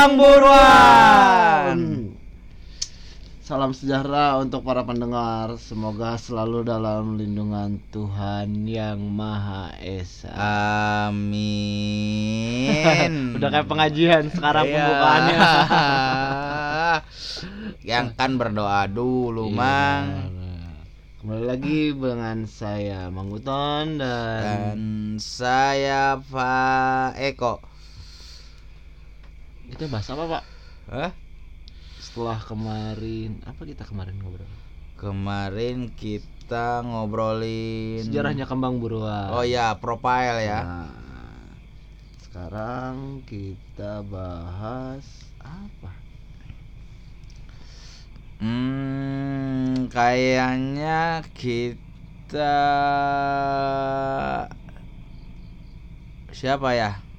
Halo kembang buruan. Salam sejahtera untuk para pendengar. Semoga selalu dalam lindungan Tuhan yang Maha Esa. Amin. Udah kayak pengajian sekarang Iya. pembukaannya. Yang kan berdoa dulu, Iya. Mang. Kembali lagi dengan saya Mang Uton dan, Dan saya Pak Eko. Kita bahas apa Pak? Hah? Setelah kemarin apa kita kemarin ngobrol? Kemarin kita ngobrolin Sejarahnya kembang buruan. Oh ya, profile ya. Nah, sekarang kita bahas apa? Hmm, kayaknya kita siapa ya?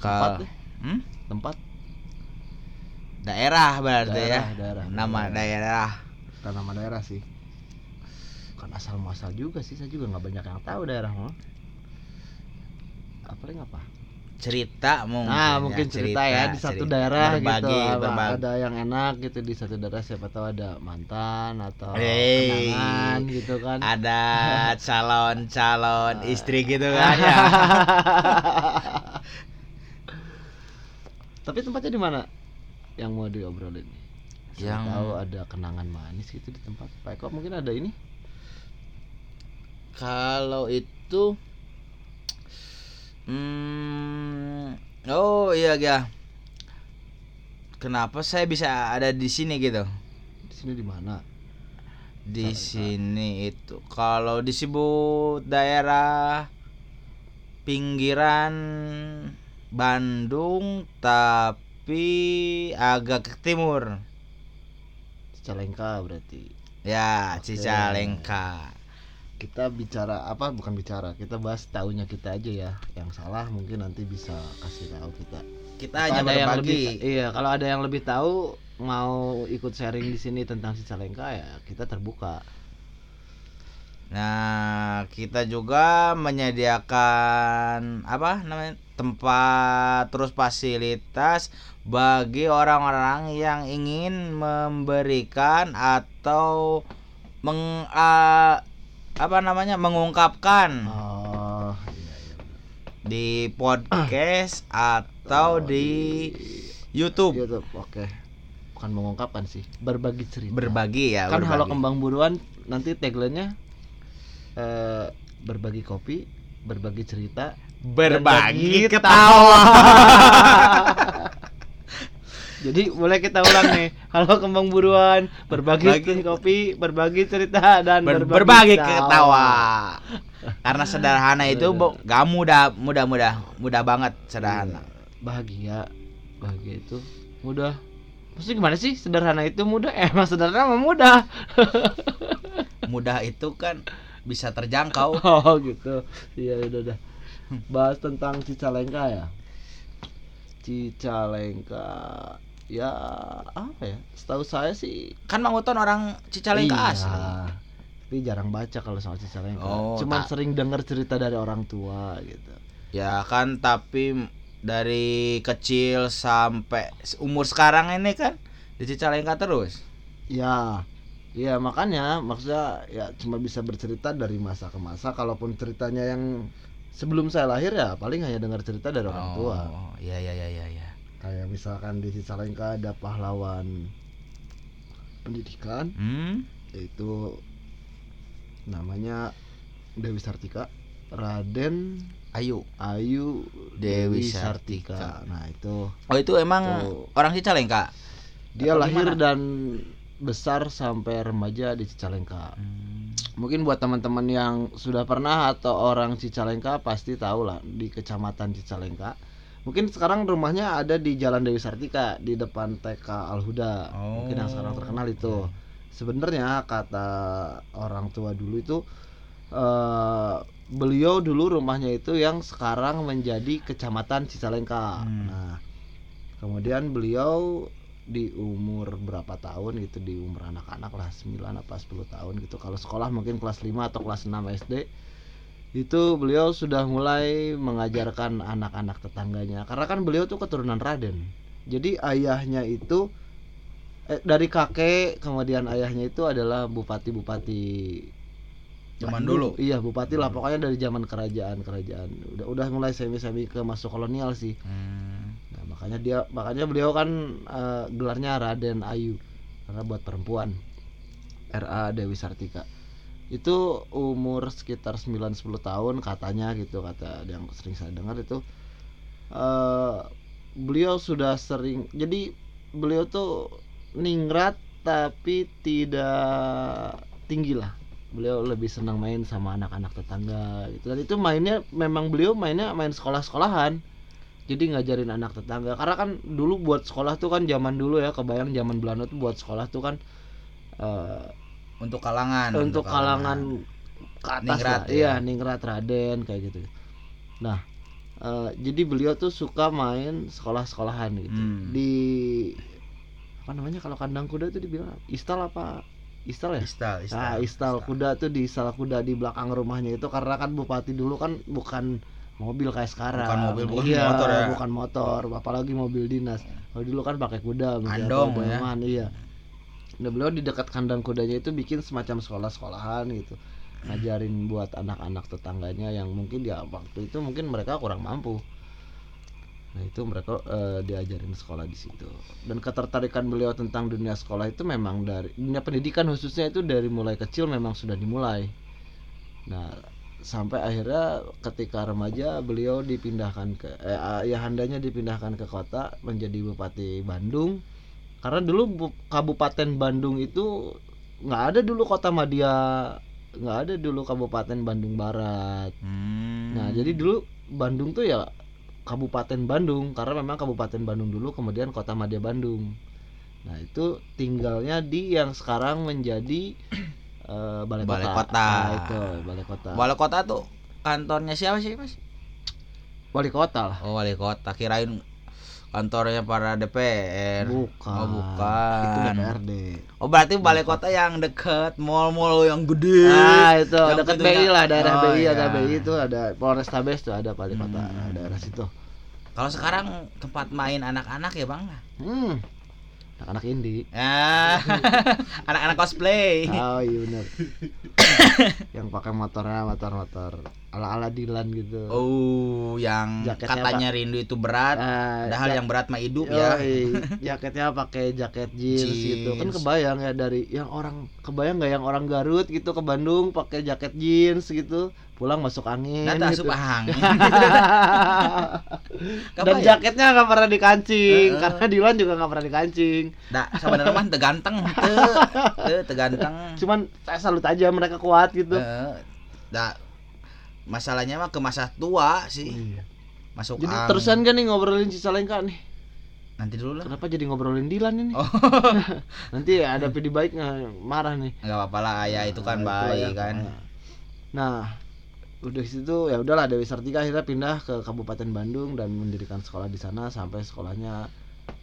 Tempat deh. Hmm? Tempat Daerah berarti Daerah, ya. daerah, Nama daerah. bukan nama daerah sih. Bukan asal muasal juga sih, saya juga nggak banyak yang tahu daerah mah. Apa apa? Cerita mungkin. Nah, ya, mungkin cerita, ya di satu cerita. daerah berbagi, gitu. Berbagi. Ada yang enak gitu di satu daerah siapa tahu ada mantan atau Hey. kenangan gitu kan. Ada calon-calon istri gitu kan ya. Tapi tempatnya di mana? Yang mau diobrolin? Siapa Yang- tahu ada kenangan manis gitu di tempat. Pak Eko mungkin ada ini? Kalau itu hmm oh iya ya. Kenapa saya bisa ada di sini gitu? Di sini di mana? Di Sa- sini itu kalau disebut daerah pinggiran Bandung tapi agak ke timur. Cicalengka berarti. Ya, Oke. Cicalengka. Kita bicara apa? Bukan bicara. Kita bahas tahunya kita aja ya. Yang salah mungkin nanti bisa kasih tahu kita. Kita Kalau hanya ada yang lebih, iya, kalau ada yang lebih tahu mau ikut sharing di sini tentang Cicalengka ya kita terbuka. Nah, kita juga menyediakan apa namanya? Tempat terus fasilitas bagi orang-orang yang ingin memberikan atau meng a- apa namanya? mengungkapkan Oh, iya iya. di podcast atau di YouTube. YouTube, oke. Bukan mengungkapkan sih, berbagi cerita. Berbagi ya, kan berbagi. halo kembang buruan nanti tagline-nya eh, berbagi kopi, berbagi cerita, berbagi berbagi ketawa. Jadi boleh kita ulang nih. Halo kembang buruan, berbagi Bagi- kopi, berbagi cerita dan Ber- berbagi, berbagi ketawa. Karena sederhana itu gak mudah, mudah, mudah, mudah banget sederhana. Bahagia, bahagia itu mudah. Maksudnya gimana sih? Sederhana itu mudah? Eh, emang sederhana mah mudah. Mudah itu kan bisa terjangkau. Oh gitu. Iya udah udah. Bahas tentang Cicalengka ya. Cicalengka ya apa ya? Setahu saya sih Kan Mang Uton orang Cicalengka iya. asli. Tapi jarang baca kalau soal Cicalengka. Oh, Cuman tak- sering dengar cerita dari orang tua gitu. Ya kan tapi dari kecil sampai umur sekarang ini kan di Cicalengka terus. Ya. Iya makanya maksudnya ya cuma bisa bercerita dari masa ke masa. Kalaupun ceritanya yang sebelum saya lahir ya paling hanya dengar cerita dari orang tua. Oh, iya iya iya iya iya. Kayak misalkan di Cicalengka ada pahlawan pendidikan Hmm? yaitu namanya Dewi Sartika, Raden Ayo. Ayu Dewi Dewi Sartika. Sartika. Nah, itu Oh itu emang Tuh. orang Cicalengka. dia Atau lahir gimana? dan besar sampai remaja di Cicalengka. Hmm. Mungkin buat teman-teman yang sudah pernah atau orang Cicalengka pasti tahu lah di kecamatan Cicalengka. Mungkin sekarang rumahnya ada di Jalan Dewi Sartika di depan TK Al Huda. Mungkin yang sekarang terkenal itu. Sebenarnya kata orang tua dulu itu eh beliau dulu rumahnya itu yang sekarang menjadi kecamatan Cicalengka. Hmm. Nah, kemudian beliau di umur berapa tahun gitu di umur anak-anak lah 9 apa 10 tahun gitu. Kalau sekolah mungkin kelas 5 atau kelas 6 SD itu beliau sudah mulai mengajarkan anak-anak tetangganya. Karena kan beliau tuh keturunan Raden. Jadi ayahnya itu eh, dari kakek kemudian ayahnya itu adalah bupati-bupati Zaman dulu. iya bupati lah. Pokoknya dari zaman kerajaan kerajaan udah udah mulai semi-semi ke masuk kolonial sih. Hmm. Makanya dia makanya beliau kan eh, gelarnya Raden Ayu karena buat perempuan. RA Dewi Sartika. Itu umur sekitar 9 10 tahun katanya gitu kata yang sering saya dengar itu eh beliau sudah sering jadi beliau tuh ningrat tapi tidak tinggi lah. Beliau lebih senang main sama anak-anak tetangga gitu. Dan itu mainnya memang beliau mainnya main sekolah-sekolahan jadi ngajarin anak tetangga karena kan dulu buat sekolah tuh kan zaman dulu ya kebayang zaman Belanda tuh buat sekolah tuh kan eh, Untuk kalangan. untuk kalangan ke atas Ningrat, lah. ya. iya ningrat Raden kayak gitu nah eh, jadi beliau tuh suka main sekolah-sekolahan gitu Hmm. di apa namanya kalau kandang kuda tuh dibilang istal apa istal ya Istal, istal. Nah, istal kuda tuh di istal kuda di belakang rumahnya itu karena kan bupati dulu kan bukan mobil kayak sekarang. Bukan mobil, bukan iya, motor ya. bukan motor, apalagi mobil dinas. Kalau dulu kan pakai kuda, Andong apa, ya. delman, iya. Nah, beliau di dekat kandang kudanya itu bikin semacam sekolah-sekolahan gitu. Ngajarin buat anak-anak tetangganya yang mungkin ya waktu itu mungkin mereka kurang mampu. Nah, itu mereka eh, diajarin sekolah di situ. Dan ketertarikan beliau tentang dunia sekolah itu memang dari dunia pendidikan khususnya itu dari mulai kecil memang sudah dimulai. Nah, sampai akhirnya ketika remaja beliau dipindahkan ke eh, ayahandanya dipindahkan ke kota menjadi bupati Bandung. Karena dulu bu- Kabupaten Bandung itu nggak ada dulu kota Madia, nggak ada dulu Kabupaten Bandung Barat. Hmm. Nah, jadi dulu Bandung tuh ya Kabupaten Bandung karena memang Kabupaten Bandung dulu kemudian Kota Madya Bandung. Nah, itu tinggalnya di yang sekarang menjadi eh, balai, Balai kota. kota. Nah, itu balai kota. Wali kota tuh kantornya siapa sih, Mas? Wali kota lah. Oh, wali kota. Kirain kantornya para DPR. Bukan. Oh, bukan. Itu DPRD. Oh, berarti balai kota yang deket mall-mall yang gede. Ah, itu Yang dekat gedungnya- BI lah, daerah Oh, BI ada iya. BI itu ada Polrestabes tuh ada balai kota Hmm. daerah situ. Kalau sekarang tempat main anak-anak ya, Bang? Hmm. Anak-anak indie. Ah, anak-anak cosplay. Oh iya benar. yang pakai motornya motor-motor ala-ala Dilan gitu. Oh, yang Jaketnya, katanya rindu itu berat, Ah, padahal yang berat mah hidup ya. Jaketnya pakai jaket jeans, gitu kan Jeans. kebayang ya dari yang orang kebayang nggak yang orang Garut gitu ke Bandung pakai jaket jeans gitu pulang masuk angin Nah, gitu. asup angin. dan Kebayang. jaketnya nggak pernah dikancing Heeh. karena Dilan juga nggak pernah dikancing Dah, sebenarnya mah teu ganteng, teu. Teu teu ganteng. cuman saya salut aja mereka kuat gitu Eh, dah masalahnya mah ke masa tua sih. Iya. Masuk jadi angin. terusan kan nih ngobrolin Cicalengka nih nanti dulu lah. kenapa jadi ngobrolin Dilan ini Oh, nanti ada PD baik nggak marah nih enggak apa-apa lah ya itu kan Nah, baik ya. kan. Nah, udah situ ya udahlah Dewi Sartika akhirnya pindah ke Kabupaten Bandung dan mendirikan sekolah di sana sampai sekolahnya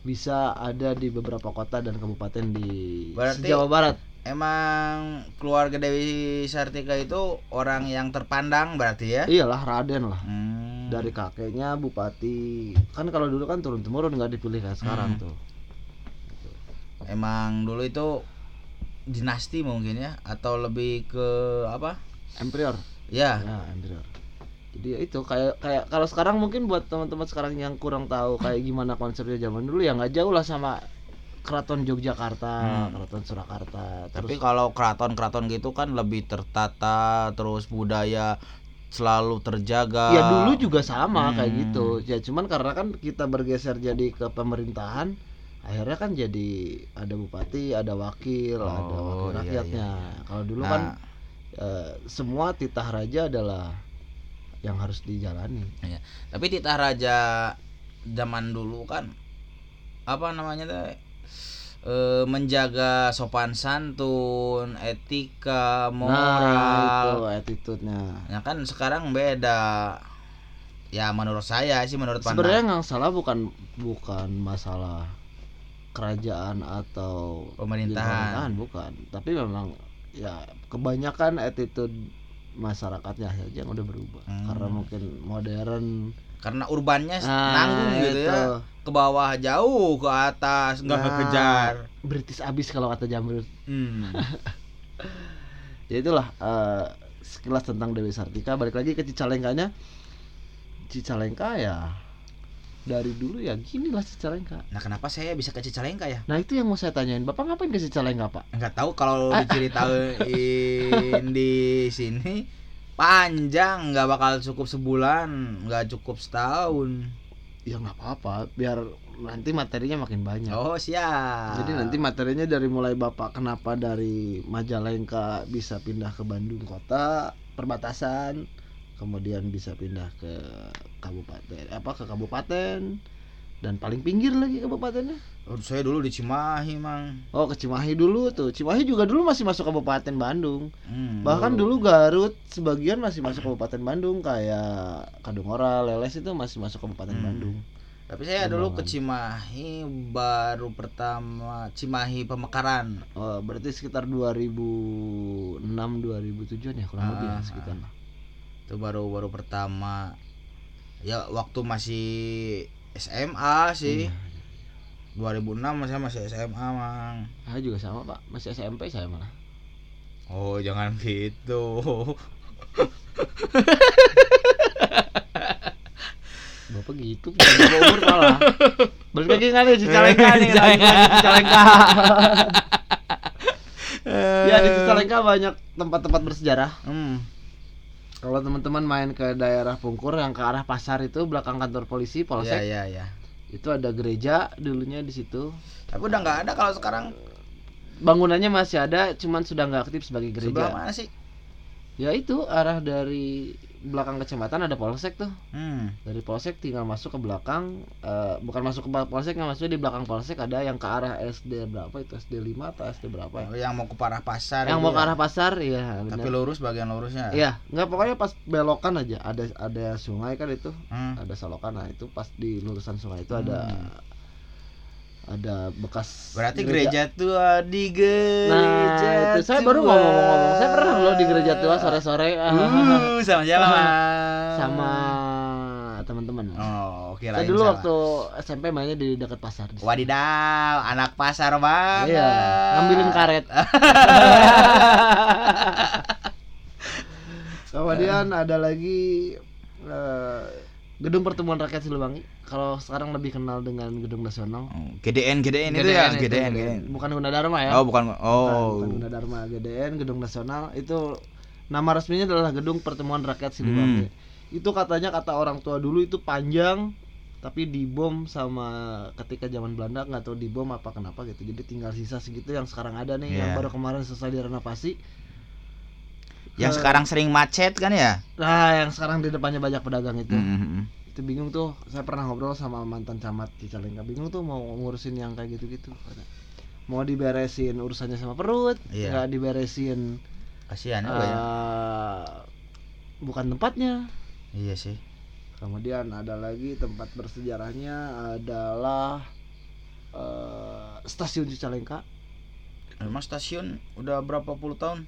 bisa ada di beberapa kota dan kabupaten di Berarti- Jawa Barat. Emang keluarga Dewi Sartika itu orang yang terpandang berarti ya? Iyalah Raden lah. Hmm. Dari kakeknya bupati. Kan kalau dulu kan turun temurun nggak dipilih kayak sekarang Hmm. tuh. Emang dulu itu dinasti mungkin ya atau lebih ke apa? Emperor. Ya. Ya, emperor. Jadi ya itu kayak kayak kalau sekarang mungkin buat teman-teman sekarang yang kurang tahu kayak gimana konsepnya zaman dulu ya nggak jauh lah sama Keraton Yogyakarta, Hmm. Keraton Surakarta. Tapi Terus kalau keraton-keraton gitu kan lebih tertata, terus budaya selalu terjaga. ya dulu juga sama kayak Hmm. gitu. Ya cuman karena kan kita bergeser jadi ke pemerintahan, akhirnya kan jadi ada bupati, ada wakil, ada Oh, wakil iya, rakyatnya. iya, Kalau dulu Nah, kan eh, semua titah raja adalah yang harus dijalani. tapi Titah Raja zaman dulu kan apa namanya teh? Eh, menjaga sopan santun, etika, Nah, moral. itu attitude-nya. Nah kan sekarang beda. Ya menurut saya sih menurut Sebenarnya pandang yang salah bukan bukan masalah kerajaan atau pemerintahan. pemerintahan bukan, tapi memang ya kebanyakan attitude masyarakatnya saja yang udah berubah Hmm. karena mungkin modern karena urbannya Nah, nanggung gitu itu. ya ke bawah jauh ke atas nggak Nah. kekejar British abis kalau kata Jamrut hmm. ya itulah eh, sekilas tentang Dewi Sartika balik lagi ke Cicalengkanya Cicalengka ya dari dulu ya gini lah Cicalengka nah kenapa saya bisa ke Cicalengka ya? Nah itu yang mau saya tanyain. Bapak ngapain ke Cicalengka pak? Nggak tahu kalau diceritain di sini panjang nggak bakal cukup sebulan nggak cukup setahun. Ya nggak apa-apa. Biar nanti materinya makin banyak. Oh siap. Jadi nanti materinya dari mulai Bapak kenapa dari Majalengka bisa pindah ke Bandung kota perbatasan, kemudian bisa pindah ke kabupaten apa ke kabupaten dan paling pinggir lagi kabupatennya. Oh, saya dulu di Cimahi mang Oh ke Cimahi dulu tuh. Cimahi juga dulu masih masuk kabupaten Bandung. Hmm, Bahkan dulu Garut sebagian masih masuk kabupaten Bandung kayak Kadungora, Leles itu masih masuk kabupaten Hmm. Bandung. tapi saya dulu ke. Cimahi baru pertama Cimahi Pemekaran Oh, berarti sekitar 2006 2007 ya kurang Ah, lebih ya ah, sekitar. Itu baru baru pertama ya waktu masih SMA sih Iya. 2006 saya masih SMA mang Saya juga sama pak, masih SMP saya malah. oh jangan gitu Bapak gitu, bawa umur malah. Balik lagi nggak nih Cicalengka nih, Cicalengka. ya di Cicalengka banyak tempat-tempat bersejarah. hmm. Kalau teman-teman main ke daerah Pungkur yang ke arah pasar itu belakang kantor polisi Polsek ya ya itu ada gereja dulunya di situ. tapi udah nggak ada kalau sekarang Bangunannya masih ada, cuman sudah nggak aktif sebagai sebelah gereja. mana sih Ya itu arah dari belakang kecamatan ada polsek tuh. hmm. dari polsek tinggal masuk ke belakang eh, bukan masuk ke polsek nggak maksudnya di belakang polsek ada yang ke arah SD berapa itu SD 5 atau SD berapa ya Oh, yang mau ke parah pasar yang mau ke ya? arah pasar ya tapi benar lurus bagian lurusnya iya nggak pokoknya pas belokan aja ada ada sungai kan itu Hmm. ada salokan nah itu pas di lurusan sungai itu Hmm. ada bekas berarti gereja, tua di gereja nah itu saya baru tua. ngomong-ngomong saya pernah loh di gereja tua sore-sore Uh, sama siapa sama teman-teman oh kira saya dulu waktu SMP mainnya di dekat pasar di. Wadidaw, anak pasar banget. Iya, ngambilin karet. Kemudian ada lagi eh, gedung pertemuan rakyat Siliwangi. Kalau sekarang lebih kenal dengan gedung nasional. Oh, GDN, GDN, itu ya, itu, GDN, GDN. Bukan Gunadarma ya. Oh, bukan. Bukan, Oh. bukan Gunadarma GDN, gedung nasional itu nama resminya adalah gedung pertemuan rakyat Siliwangi. Itu katanya kata orang tua dulu itu panjang tapi dibom sama ketika zaman Belanda nggak tahu dibom apa kenapa gitu jadi tinggal sisa segitu yang sekarang ada nih yang Iya. baru kemarin selesai direnovasi Yang Ke- sekarang sering macet kan ya? Nah, yang sekarang di depannya banyak pedagang itu. Mm-mm. Itu bingung tuh. Saya pernah ngobrol sama mantan camat Cicalengka. Bingung tuh mau ngurusin yang kayak gitu-gitu. Mau diberesin urusannya sama perut, Iya. nggak diberesin Kasihan Bang, ya. eh, bukan tempatnya. Iya sih. Kemudian ada lagi tempat bersejarahnya adalah eh, stasiun Cicalengka. Memang stasiun udah berapa puluh tahun?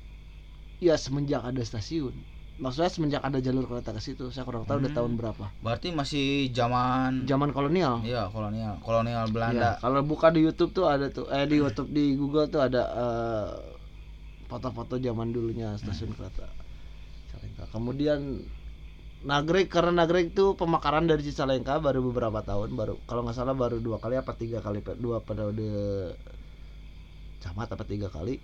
Ya semenjak ada stasiun. Maksudnya semenjak ada jalur kereta ke situ. Saya kurang tahu udah Hmm. tahun berapa. Berarti masih zaman Zaman kolonial. Iya, kolonial, kolonial Iya, Belanda. kalau buka di YouTube tuh ada tuh eh di YouTube di Google tuh ada eh, foto-foto zaman dulunya stasiun kereta. Cicalengka. Kemudian Nagreg karena Nagreg itu pemakaran dari Cicalengka baru beberapa tahun baru kalau nggak salah baru dua kali apa tiga kali dua periode camat apa tiga kali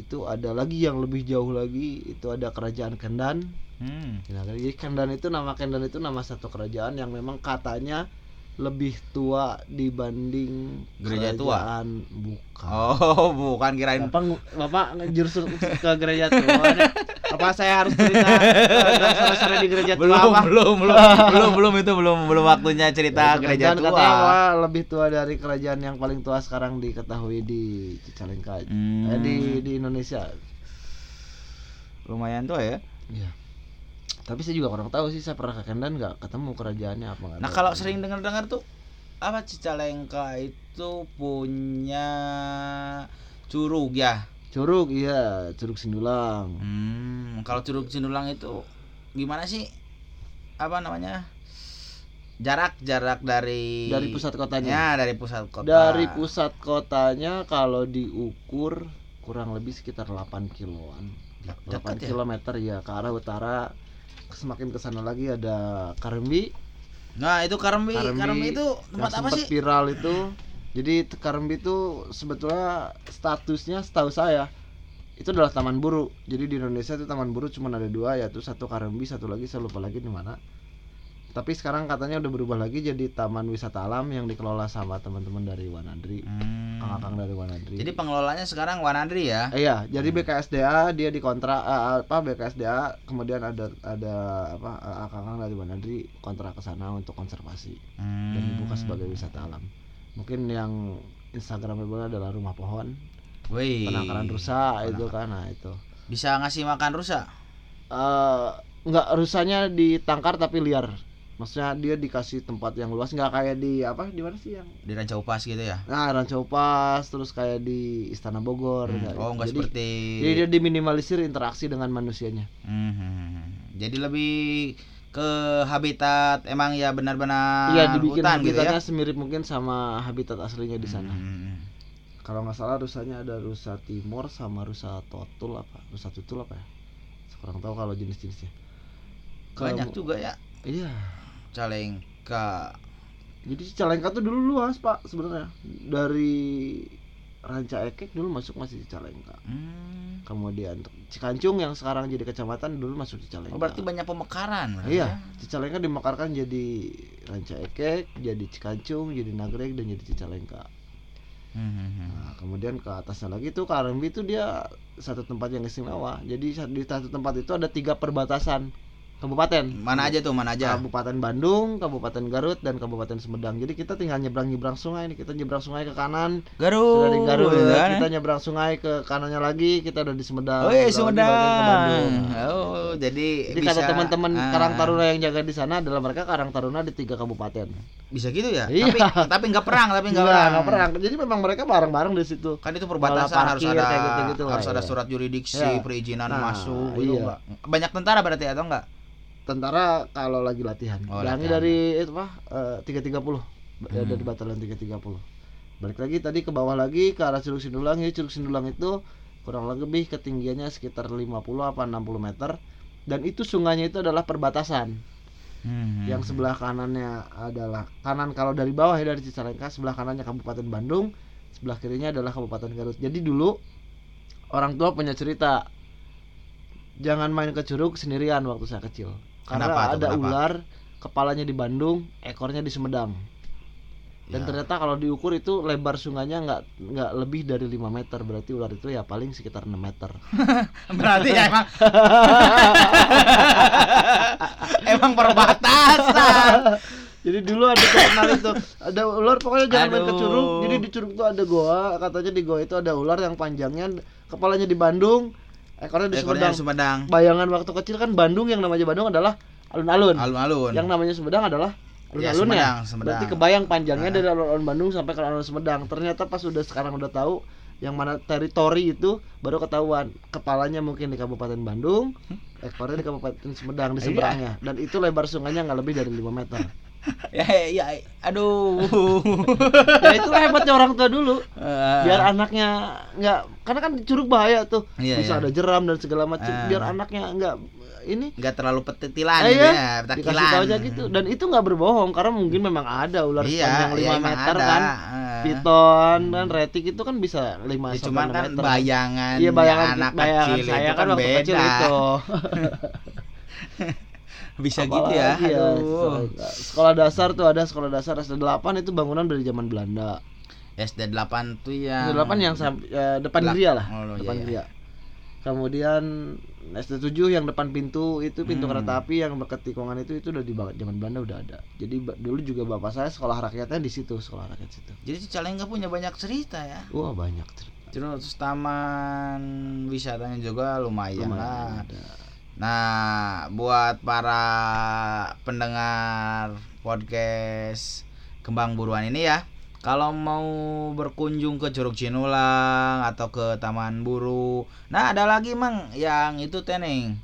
itu ada lagi yang lebih jauh lagi itu ada kerajaan Kendan Hmm. Nah, jadi Kendan itu nama Kendan itu nama satu kerajaan yang memang katanya lebih tua dibanding Gereja tua? kerajaan bukan. Oh, bukan kirain Bapak Bapak ngejurus ke gereja tua. Apa saya harus cerita eh, sore-sore di gereja tua belum, apa? belum, belum, belum, belum itu belum belum waktunya cerita Itu gereja kerajaan katanya tua. wah, lebih tua dari kerajaan yang paling tua sekarang diketahui di Cicalengka. Hmm. Eh, di di Indonesia. Lumayan tua ya. Iya. Tapi saya juga kurang tahu sih saya pernah ke Kendan nggak ketemu kerajaannya apa nggak Nah kalau sering dengar-dengar tuh apa Cicalengka itu punya curug ya Curug iya, Curug Sindulang. Hmm, kalau Curug Sindulang itu gimana sih? Apa namanya? Jarak jarak dari Dari pusat kotanya. Ya, dari pusat kota. Dari pusat kotanya kalau diukur kurang lebih sekitar 8 kiloan. Ya, 8 dekat ya? kilometer ya ke arah utara. Semakin ke sana lagi ada Karembi. Nah, itu Karembi. Karembi Karembi itu yang tempat apa sih? viral itu. Jadi Karembi itu sebetulnya statusnya setahu saya itu adalah taman buru. Jadi di Indonesia itu taman buru cuma ada dua yaitu satu Karembi, satu lagi saya lupa lagi di mana. Tapi sekarang katanya udah berubah lagi jadi taman wisata alam yang dikelola sama teman-teman dari Wanadri, Hmm. kang-kang dari Wanadri. Jadi pengelolanya sekarang Wanandri ya? Eh, iya, jadi BKSDA dia dikontrak eh, apa BKSDA kemudian ada ada apa eh, kang-kang dari Wanadri kontrak ke sana untuk konservasi Hmm. dan dibuka sebagai wisata alam. Mungkin yang Instagramable adalah rumah pohon, Wih. penangkaran rusa itu kan, nah itu. Bisa ngasih makan rusa? eh nggak rusanya ditangkar tapi liar. Maksudnya dia dikasih tempat yang luas nggak kayak di apa di mana sih yang Di Ranca Upas gitu ya? Nah, Ranca Upas terus kayak di Istana Bogor. Hmm. nggak Oh, enggak jadi, seperti Jadi dia diminimalisir interaksi dengan manusianya. Hmm. Jadi lebih ke habitat emang ya benar-benar Iya, dibikin hutan gitu ya. habitatnya semirip mungkin sama habitat aslinya di sana. Hmm. Kalau nggak salah rusanya ada rusa timur sama rusa totul apa? Rusa tutul apa ya? Kurang tahu kalau jenis-jenisnya. Banyak juga ya Iya. Calengka. Jadi Cicalengka tuh dulu luas, Pak, sebenarnya. Dari Ranca Ekek dulu masuk masih Cicalengka. Hmm. Kemudian Cikancung yang sekarang jadi kecamatan dulu masuk Cicalengka. Oh, berarti banyak pemekaran. Iya, ya? Cicalengka dimekarkan jadi Ranca Ekek, jadi Cikancung, jadi Nagreg dan jadi Cicalengka. Hmm, hmm, hmm. Nah, kemudian ke atasnya lagi tuh Karambi itu dia satu tempat yang istimewa. Jadi di satu tempat itu ada tiga perbatasan kabupaten. Mana aja tuh, mana aja? Kabupaten Bandung, Kabupaten Garut, dan Kabupaten Sumedang. Jadi kita tinggal nyebrang-nyebrang sungai nih. Kita nyebrang sungai ke kanan, Garut. sudah di Garut. kan? Kita nyebrang sungai ke kanannya lagi, kita udah di Sumedang. Oh, iya, ke Sumedang. Bandung. Oh, jadi Jadi bisa kata teman-teman ah, Karang Taruna yang jaga di sana adalah mereka Karang Taruna di tiga kabupaten. Bisa gitu ya? Iya. Tapi tapi nggak perang, tapi nggak Enggak, perang. perang. Jadi memang mereka bareng-bareng di situ. Kan itu perbatasan Malah harus parkir, ada kayak gitu-gitu lah, harus ada iya. surat yuridiksi, Iya. perizinan Nah, masuk gitu iya. Banyak tentara berarti atau enggak? Tentara kalau lagi latihan. Oh, latihan. dari itu apa? Eh, 330. Ya, Hmm. dari batalion 330. Balik lagi tadi ke bawah lagi ke arah Curug Sindulang. Jadi Curug Sindulang itu kurang lebih ketinggiannya sekitar 50 apa 60 meter dan itu sungainya itu adalah perbatasan. Hmm. Yang sebelah kanannya adalah kanan kalau dari bawah ya dari Cicalengka, sebelah kanannya Kabupaten Bandung, sebelah kirinya adalah Kabupaten Garut. Jadi dulu orang tua punya cerita jangan main ke curug sendirian waktu saya kecil. Karena Kenapa ada kenapa? ular, kepalanya di Bandung, ekornya di Sumedang. Dan Ya. ternyata kalau diukur itu lebar sungainya nggak nggak lebih dari 5 meter, berarti ular itu ya paling sekitar 6 meter. berarti ya emang emang perbatasan. Jadi dulu ada terkenal itu ada ular pokoknya jangan main ke curug. Aduh. Jadi di curug itu ada goa, katanya di goa itu ada ular yang panjangnya kepalanya di Bandung, ekornya di Ekornya Sumedang. di Sumedang. Bayangan waktu kecil kan Bandung yang namanya Bandung adalah alun-alun. Alun-alun. Yang namanya Sumedang adalah Ya, alun-alun ya. Sumedang, Sumedang. Berarti kebayang panjangnya Nah. dari alun-alun Bandung sampai ke alun-alun Sumedang. Ternyata pas udah sekarang udah tahu yang mana teritori itu baru ketahuan kepalanya mungkin di Kabupaten Bandung, ekornya di Kabupaten Sumedang di Iya. seberangnya dan itu lebar sungainya nggak lebih dari 5 meter. ya, ya, aduh. ya itulah hebatnya orang tua dulu Eh, biar anaknya nggak karena kan curug bahaya tuh Iya, bisa iya. ada jeram dan segala macam Ah. biar anaknya nggak ini nggak terlalu petitilan eh, ya, ya, dikasih tahu aja gitu dan itu nggak berbohong karena mungkin memang ada ular Iya, sepanjang 5 iya, meter ada. kan Eh. piton dan retik itu kan bisa 5 Ya, 6 kan meter bayangan iya bayangan anak bayangan kecil saya itu kan waktu beda. kecil itu Bisa gitu ya. Apalagi ya, Aduh. sekolah dasar tuh ada sekolah dasar SD 8 itu bangunan dari zaman Belanda SD 8 tuh ya. SD 8 yang sam- eh, depan Belak- geria lah Oh, depan iya, iya. geria kemudian SD 7 yang depan pintu itu pintu Hmm. kereta api yang dekat tikungan itu itu udah di zaman Belanda udah ada jadi dulu juga bapak saya sekolah rakyatnya di situ sekolah rakyat situ Jadi Cicalengka punya banyak cerita ya. wah banyak cerita. Terus taman wisatanya juga lumayan, Lumayan lah. ada. Nah, buat para pendengar podcast Kembang Buruan ini ya, kalau mau berkunjung ke Curug Cinulang atau ke Taman Buru. Nah, ada lagi Mang yang itu teneng.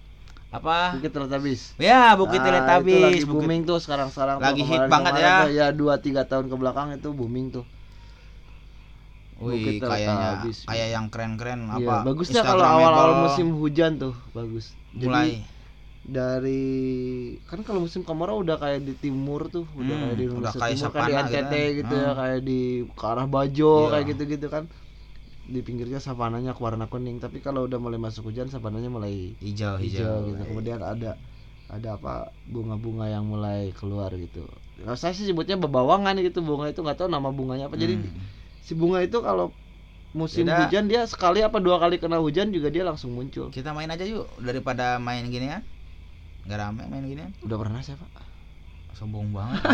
Apa? Bukit Teletabis. Ya, Bukit Ah, Teletabis. itu lagi Bukit- booming tuh sekarang-sekarang. tuh. Lagi hit banget ya. tuh, Ya 2 3 tahun ke belakang itu booming tuh. Wih, Bukit kayaknya kayak yang keren-keren Iya, apa? bagusnya kalau awal-awal musim hujan tuh bagus. Jadi mulai dari kan kalau musim kemarau udah kayak di timur tuh, udah Hmm, kayak di udah kayak Timur, kayak di savana gitu NTT kan. gitu, ya, Hmm. kayak di ke arah Bajo Iya. kayak gitu-gitu kan. Di pinggirnya savananya warna kuning, tapi kalau udah mulai masuk hujan savananya mulai hijau hijau. hijau gitu. Kemudian ada ada apa bunga-bunga yang mulai keluar gitu. Kalau saya sih sebutnya bebawangan gitu bunga itu nggak tahu nama bunganya apa. Jadi Hmm. si bunga itu kalau musim hujan dia sekali apa dua kali kena hujan juga dia langsung muncul. kita main aja yuk daripada main gini kan. Gak rame main gini kan. Udah pernah saya pak? Sombong banget.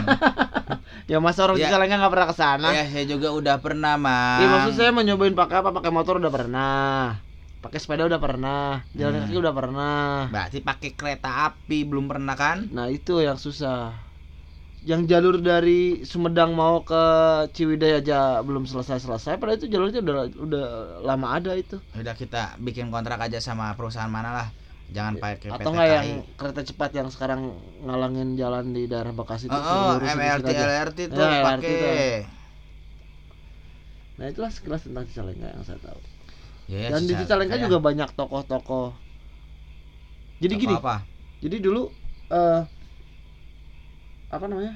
Ya masa orang Ya. Cicalengka nggak pernah ke sana? ya, saya juga udah pernah, Mang. Iya maksud saya mau nyobain pakai apa? Pakai motor udah pernah. Pakai sepeda udah pernah. Jalan Hmm. kaki udah pernah. Berarti pakai kereta api belum pernah kan? Nah itu yang susah. Yang jalur dari Sumedang mau ke Ciwidey aja belum selesai-selesai. Padahal itu jalurnya udah udah lama ada itu. Udah kita bikin kontrak aja sama perusahaan mana lah. Jangan pakai PT Atau nggak yang kereta cepat yang sekarang ngalangin jalan di daerah Bekasi itu Oh, oh, MRT. LRT tuh Ya, pakai. Nah itulah sekilas tentang Cicalengka yang saya tahu. Ya, Dan di Cica- Cicalengka juga banyak tokoh-tokoh. Jadi Apa- gini, apa? jadi dulu eh apa namanya?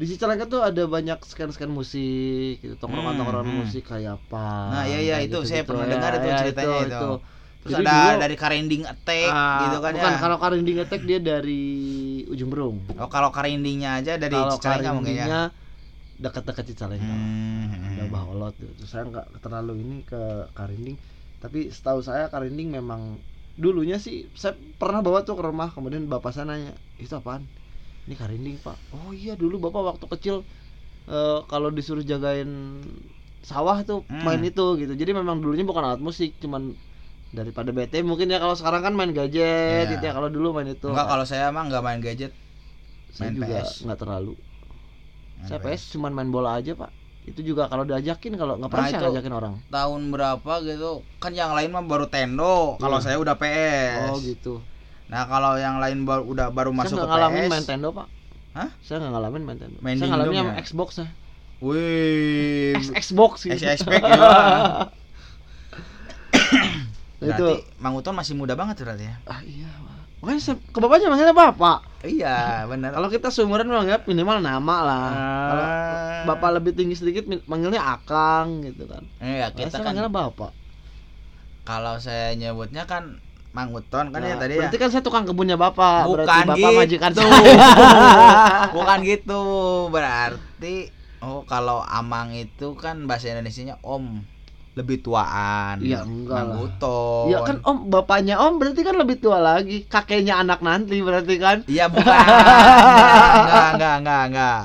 Di Cicalengka tuh ada banyak scan-scan musik, gitu, tongkrongan-tongkrongan Hmm, hmm. musik kayak apa? Nah, iya, iya, itu saya pernah dengar itu ceritanya itu. Terus Jadi ada dulu- dari Karinding Attack Ah, gitu kan bukan, ya. kalau Karinding Attack dia dari Ujung Berung. Oh, kalau Karindingnya aja dari Kalau Cicalengka mungkin ya. Karindingnya dekat-dekat Cicalengka. Hmm, Ada hmm. Baholot gitu. Terus saya nggak terlalu ini ke Karinding, tapi setahu saya Karinding memang dulunya sih saya pernah bawa tuh ke rumah kemudian bapak saya nanya itu apaan ini Karinding pak oh iya dulu bapak waktu kecil eh, kalau disuruh jagain sawah tuh Hmm. main itu gitu jadi memang dulunya bukan alat musik cuman daripada bete mungkin ya kalau sekarang kan main gadget Iya. gitu ya kalau dulu main itu Enggak kalau saya emang enggak main gadget. saya main juga PS. nggak terlalu Main saya PS cuman main bola aja pak itu juga kalau diajakin kalau nggak pernah Nah, saya ngajakin orang Tahun berapa gitu? Kan yang lain mah baru Tendo. Kalau Iya. saya udah PS. oh gitu Nah, kalau yang lain baru udah baru masuk saya ke ngalamin PS. main Tendo pak Hah? saya nggak ngalamin main Tendo Main saya ngalamin sama ya? Xbox saya Wih. X- Xbox gitu. XXPack ya. Berarti itu Mang Uton masih muda banget berarti ya. ah iya Pak. makanya saya, ke bapaknya manggilnya bapak Iya, benar. kalau kita seumuran manggilnya minimal nama lah kalau Ah. bapak lebih tinggi sedikit manggilnya akang gitu kan Iya, kita kan manggilnya bapak kalau saya nyebutnya kan Mang Uton kan ya Nah, tadi ya. berarti kan saya tukang kebunnya bapak berarti Bukan bapak gitu. majikan saya Bukan gitu. Berarti oh kalau Amang itu kan bahasa Indonesianya Om lebih tuaan. Iya, enggak Mang lah. Uton. Iya kan om bapaknya om berarti kan lebih tua lagi kakeknya anak nanti berarti kan Iya bukan. enggak, enggak, enggak, enggak.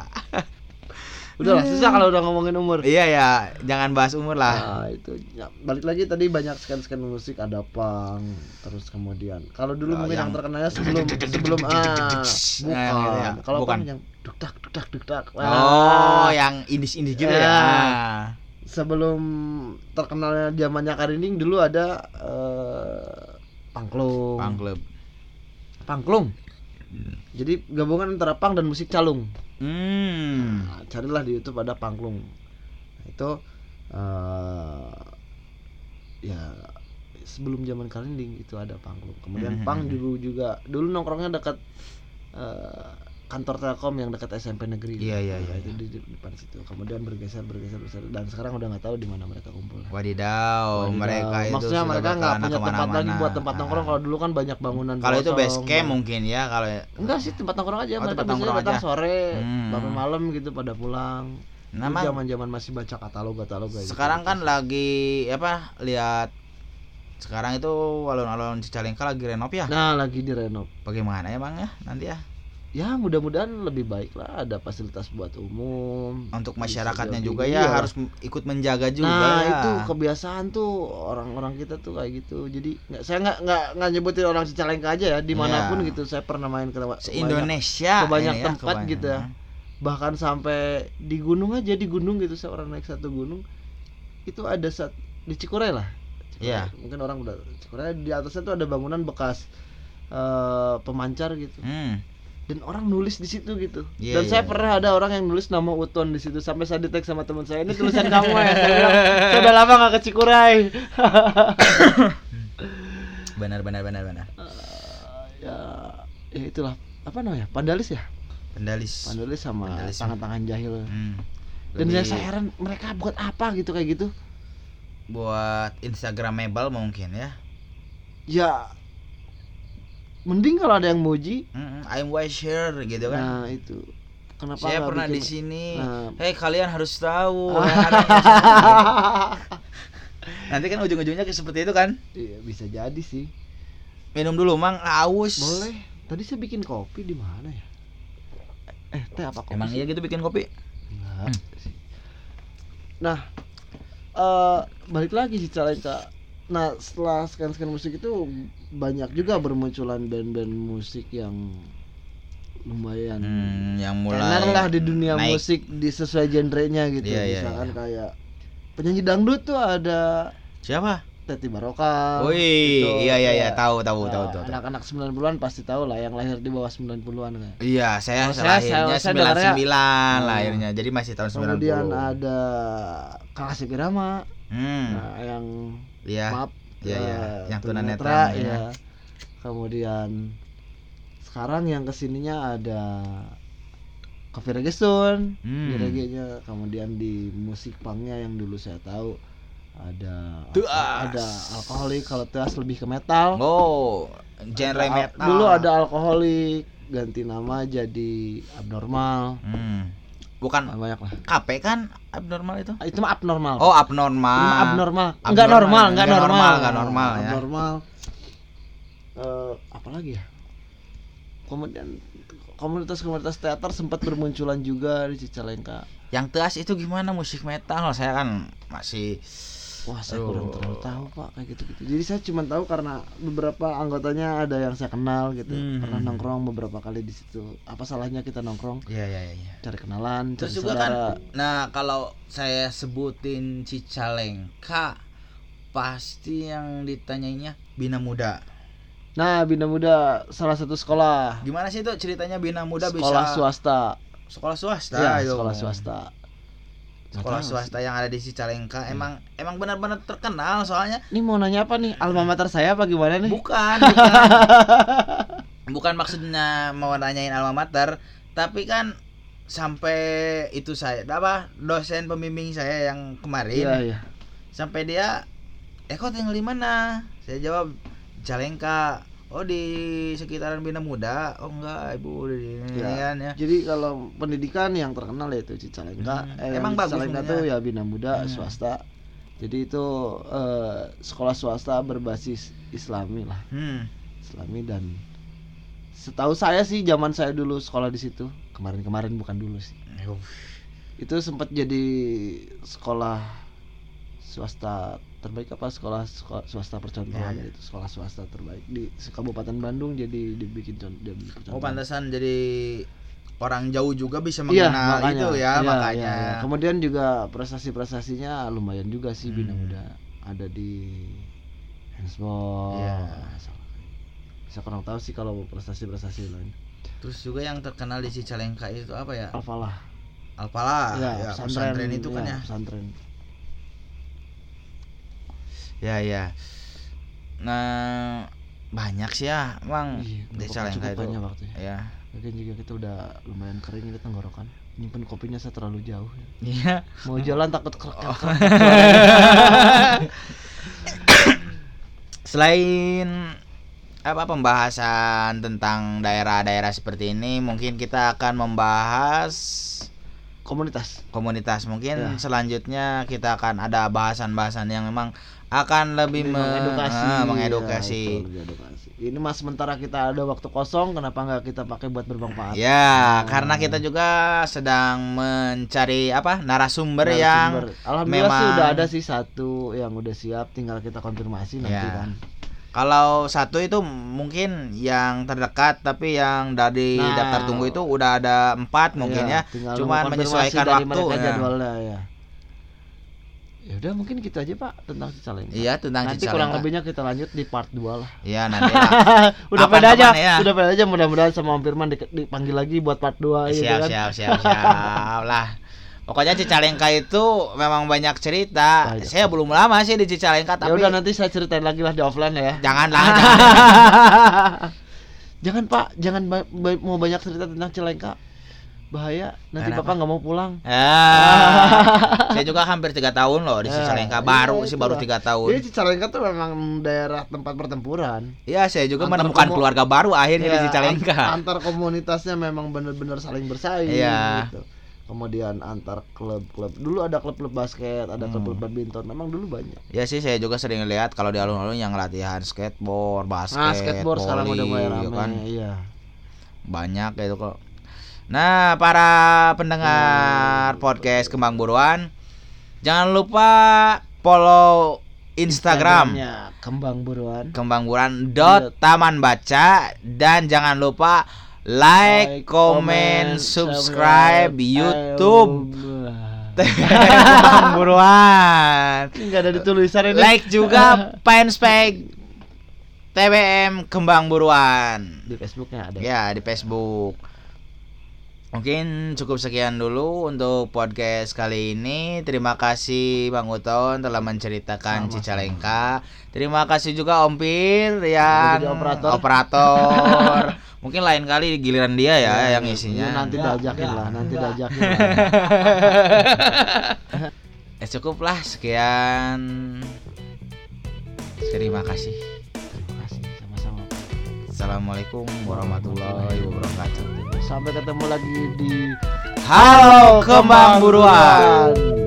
Udah lah susah kalau udah ngomongin umur Iya ya, jangan bahas umur lah. Nah, itu ya, balik lagi tadi banyak scan scan musik ada pang terus kemudian kalau dulu Nah, mungkin yang, yang- terkenalnya sebelum sebelum ah bukan Nah, gitu ya. kalau Bukan. yang duk tak duk tak duk tak Oh, yang indis-indis gitu ya. Ya. sebelum terkenalnya zamannya Karinding dulu ada eh, pangklung Pang klub. pangklung jadi gabungan antara pang dan musik calung Hmm. Nah, carilah di YouTube ada pangklung. Nah, itu eh ya sebelum zaman Kalinding itu ada pangklung. Kemudian Mhm. pang dulu juga dulu nongkrongnya dekat eh, kantor Telkom yang dekat SMP negeri. Iya, iya, Nah, iya, Itu di, di depan situ. Kemudian bergeser bergeser bergeser dan sekarang udah nggak tahu di mana mereka kumpul. Wadidaw, Wadidaw. mereka itu maksudnya mereka nggak punya tempat lagi buat tempat nongkrong. Ah. Kalau dulu kan banyak bangunan. Kalau itu base camp mungkin ya kalau Enggak sih tempat nongkrong aja Oh, mereka tempat biasanya nongkrong datang aja. sore Hmm. sampai malam gitu pada pulang. Mang, zaman-zaman masih baca katalog katalog gitu. sekarang kan lagi apa lihat sekarang itu alun-alun Cicalengka lagi renov ya. Nah, lagi direnov. Bagaimana ya Bang ya nanti ya? Ya, mudah-mudahan lebih baik lah ada fasilitas buat umum. Untuk masyarakatnya juga iya. ya harus m- ikut menjaga juga Nah, ya. itu kebiasaan tuh orang-orang kita tuh kayak gitu. Jadi nggak saya nggak nggak nggak nyebutin orang Cicalengka aja ya, di mana pun Iya. gitu. Saya pernah main ke Se Indonesia ke banyak ini ya, tempat ke gitu ya. bahkan sampai di gunung aja di gunung gitu seorang naik satu gunung itu ada saat di Cikuray lah Cikuray. Iya. mungkin orang udah Cikuray di atasnya tuh ada bangunan bekas eh, pemancar gitu Hmm. Dan orang nulis di situ gitu Iya, dan saya iya. pernah ada orang yang nulis nama Uton di situ sampai saya tag sama teman saya ini tulisan kamu ya saya bilang saya udah lama gak ke Cikuray Benar benar benar benar. Eh, ya ya itulah apa namanya pandalis ya Pendalis. pandalis sama Pandalis. tangan-tangan jahil Hmm. dan Lebih saya heran mereka buat apa gitu kayak gitu buat Instagramable mungkin ya. ya mending kalau ada yang muji Mm, I'm Washer gitu kan. nah itu kenapa Saya pernah di sini. Nah. Hei kalian harus tahu. Nanti kan ujung-ujungnya kayak seperti itu kan. iya bisa jadi sih Minum dulu mang aus. boleh tadi saya bikin kopi di mana ya eh teh apa kopi Emang sih? iya gitu bikin kopi? Enggak sih. Nah, eh balik lagi sih Calengka. Nah, setelah scan-scan musik itu banyak juga bermunculan band-band musik yang lumayan Hmm, yang mulai tenar lah di dunia naik. musik di sesuai genrenya gitu. Iya, iya, Misalkan kayak penyanyi dangdut tuh ada Siapa? Teti Baroka. Wih, gitu. iya iya iya Ya. tahu tahu Nah, tahu tahu. Anak-anak 90-an pasti tahu lah yang lahir di bawah 90-an kan. Iya, saya Oh, saya- lahirnya saya- saya dengarnya- 99 Oh. lahirnya. Jadi masih tahun 90. Kemudian ada Kang Asep Irama. Hmm. Nah, yang Iya. maaf iya. eh, Yang tunanetra, ya. ya. kemudian sekarang yang ke sininya ada Coffee Reggae Sound Hmm. di reggae-nya kemudian di musik punknya yang dulu saya tahu ada Tuas. ada alkoholik kalau tuas lebih ke metal Oh, genre Ada al- metal. dulu ada alkoholik ganti nama jadi abnormal Hmm. Bukan Ah, banyak lah. KP kan abnormal itu? Ah, itu mah abnormal. Oh, Ini abnormal. mah abnormal. Enggak normal enggak nggak normal normal, nggak normal ya. abnormal. Eh, apa lagi ya? Kemudian komunitas-komunitas teater sempat bermunculan juga di Cicalengka Yang teas itu gimana? Musik metal? Saya kan masih wah saya Aduh. kurang terlalu tahu pak kayak gitu gitu jadi saya cuma tahu karena beberapa anggotanya ada yang saya kenal gitu Hmm. pernah nongkrong beberapa kali di situ apa salahnya kita nongkrong Iya, iya, iya. cari kenalan Terus cari juga kan saudara. nah kalau saya sebutin Cicalengka pasti yang ditanyainya Bina Muda. nah Bina Muda salah satu sekolah Gimana sih itu ceritanya Bina Muda sekolah bisa swasta sekolah swasta ya itu. sekolah swasta Sekolah swasta yang ada di Cicalengka emang emang benar-benar terkenal soalnya Ini mau nanya apa nih? Alma mater saya apa gimana nih? bukan bukan bukan maksudnya mau nanyain alma mater tapi kan sampai itu saya apa dosen pembimbing saya yang kemarin Iya, iya. sampai dia eh kok tinggal di mana saya jawab Jalengka oh di sekitaran Bina Muda oh enggak ibu di Ya. ya Jadi kalau pendidikan yang terkenal yaitu Cicalengka. Hmm. Eh, Emang bagus Cicalengka ininya. tuh ya Bina Muda Hmm. swasta. Jadi itu eh, sekolah swasta berbasis Islami lah, hmm. Islami dan setahu saya sih zaman saya dulu sekolah di situ. Kemarin-kemarin bukan dulu sih. Yuh. Itu sempat jadi sekolah swasta terbaik apa sekolah, sekolah swasta percontohan Ya, ya. gitu sekolah swasta terbaik di Kabupaten Bandung jadi dibikin bikin oh pantesan jadi orang jauh juga bisa Iya, mengenal itu ya Iya, makanya iya, iya. Kemudian juga prestasi-prestasinya lumayan juga sih Bina Hmm. Muda. Ada di handball. Iya. Saya kurang tahu sih kalau prestasi-prestasi lain. terus juga yang terkenal di Cicalengka itu apa ya Alfalah. Alpala Iya, ya, pesantren, itu kan iya, ya Pesantren. Ya ya nah banyak sih ya emang Iya, Cicalengka cukup itu banyak waktu ya. ya Mungkin juga kita udah lumayan kering ini tenggorokan. Nyimpen kopinya saya terlalu jauh. ya. iya Mau jalan takut krek Oh. Selain apa pembahasan tentang daerah-daerah seperti ini, mungkin kita akan membahas Komunitas. komunitas. Mungkin Ya. selanjutnya kita akan ada bahasan-bahasan yang memang akan lebih me- mengedukasi. ah, Ya, mengedukasi. itu, lebih edukasi. Ini mas sementara kita ada waktu kosong, kenapa nggak kita pakai buat bermanfaat? Ya, Hmm. karena kita juga sedang mencari apa narasumber, yang Narasumber. Alhamdulillah sih memang- udah ada sih satu yang udah siap, tinggal kita konfirmasi nanti Ya. kan. Kalau satu itu mungkin yang terdekat tapi yang dari Nah. daftar tunggu itu udah ada empat mungkin Iya, ya. Cuman menyesuaikan dari waktu, mereka ya. jadwalnya ya. Ya udah mungkin gitu aja Pak tentang Cicalengka. Iya tentang Nanti Cicalengka. kurang lebihnya kita lanjut di part 2 lah. Iya nanti lah. udah pada aja, ya? udah pada aja mudah-mudahan sama Om Firman di- dipanggil lagi buat part 2 gitu siap, kan. siap siap siap lah. Pokoknya Cicalengka itu memang banyak cerita. Banyak. Saya belum lama sih di Cicalengka Ya tapi udah nanti saya ceritain lagi lah di offline ya. janganlah jangan. jangan Pak, jangan ba- ba- mau banyak cerita tentang Cilengka. Bahaya, nanti Kenapa? Bapak nggak mau pulang. Ah, saya juga hampir tiga tahun loh di Ya, Cicalengka. Baru iya, sih baru tiga Jadi tahun. Cicalengka tuh memang daerah tempat pertempuran. Iya, saya juga Antar menemukan keluarga baru akhirnya di Ya, Cicalengka. an- Antar komunitasnya memang benar-benar saling bersaing Iya. gitu. Kemudian antar klub-klub. Dulu ada klub-klub basket, ada Hmm. klub-klub badminton. Memang dulu banyak. Ya sih saya juga sering lihat kalau di alun-alun yang latihan skateboard, basket, Nah, skateboard sekarang udah mulai volley, rame. ya kan. Iya. Banyak gitu kok. Nah, para pendengar podcast Kembang Buruan, jangan lupa follow Instagram Kembang Buruan. Kembang Buruan dot Taman Baca dan jangan lupa like, comment, subscribe YouTube Kembang Buruan. Ini nggak ada di tulisan ini. Like juga fanspage TBM Kembang Buruan. di Facebooknya ada. Ya, di Facebook. Mungkin cukup sekian dulu untuk podcast kali ini. Terima kasih Bang Uton telah menceritakan Sama-sama. Cicalengka. Terima kasih juga Om Pir yang jadi operator. operator. Mungkin lain kali giliran dia ya, yang Iya, isinya. nanti diajakin lah, nanti diajakin lah. Ya cukup lah sekian. Terima kasih. Terima kasih sama-sama. Assalamualaikum warahmatullahi wabarakatuh. Sampai ketemu lagi di Halo Kembang Buruan.